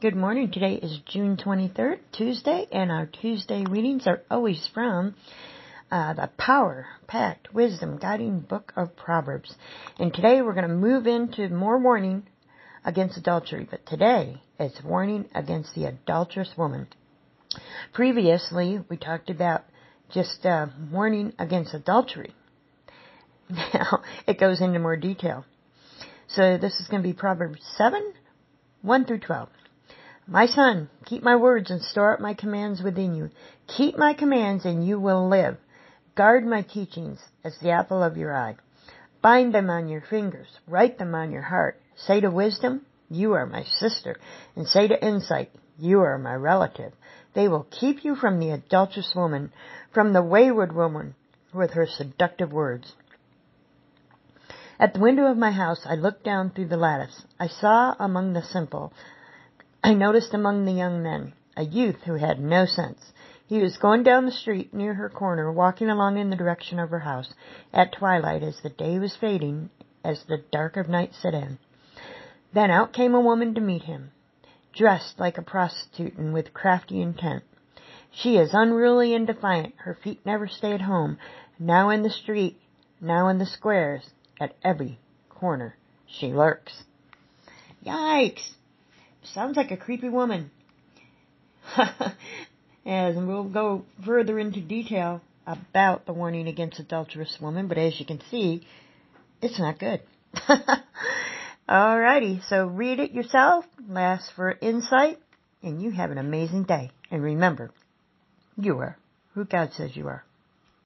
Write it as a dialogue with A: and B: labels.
A: Good morning. Today is June 23rd, Tuesday, and our Tuesday readings are always from uh, the Power Packed Wisdom Guiding Book of Proverbs. And today we're going to move into more warning against adultery, but today it's warning against the adulterous woman. Previously, we talked about just uh, warning against adultery. Now it goes into more detail. So this is going to be Proverbs 7, 1 through 12. My son, keep my words and store up my commands within you. Keep my commands and you will live. Guard my teachings as the apple of your eye. Bind them on your fingers. Write them on your heart. Say to wisdom, you are my sister. And say to insight, you are my relative. They will keep you from the adulterous woman, from the wayward woman with her seductive words. At the window of my house I looked down through the lattice. I saw among the simple, I noticed among the young men, a youth who had no sense. He was going down the street near her corner, walking along in the direction of her house, at twilight as the day was fading, as the dark of night set in. Then out came a woman to meet him, dressed like a prostitute and with crafty intent. She is unruly and defiant, her feet never stay at home, now in the street, now in the squares, at every corner she lurks. Yikes! Sounds like a creepy woman. as we'll go further into detail about the warning against adulterous woman, but as you can see, it's not good. Alrighty, so read it yourself, last for insight, and you have an amazing day. And remember, you are who God says you are.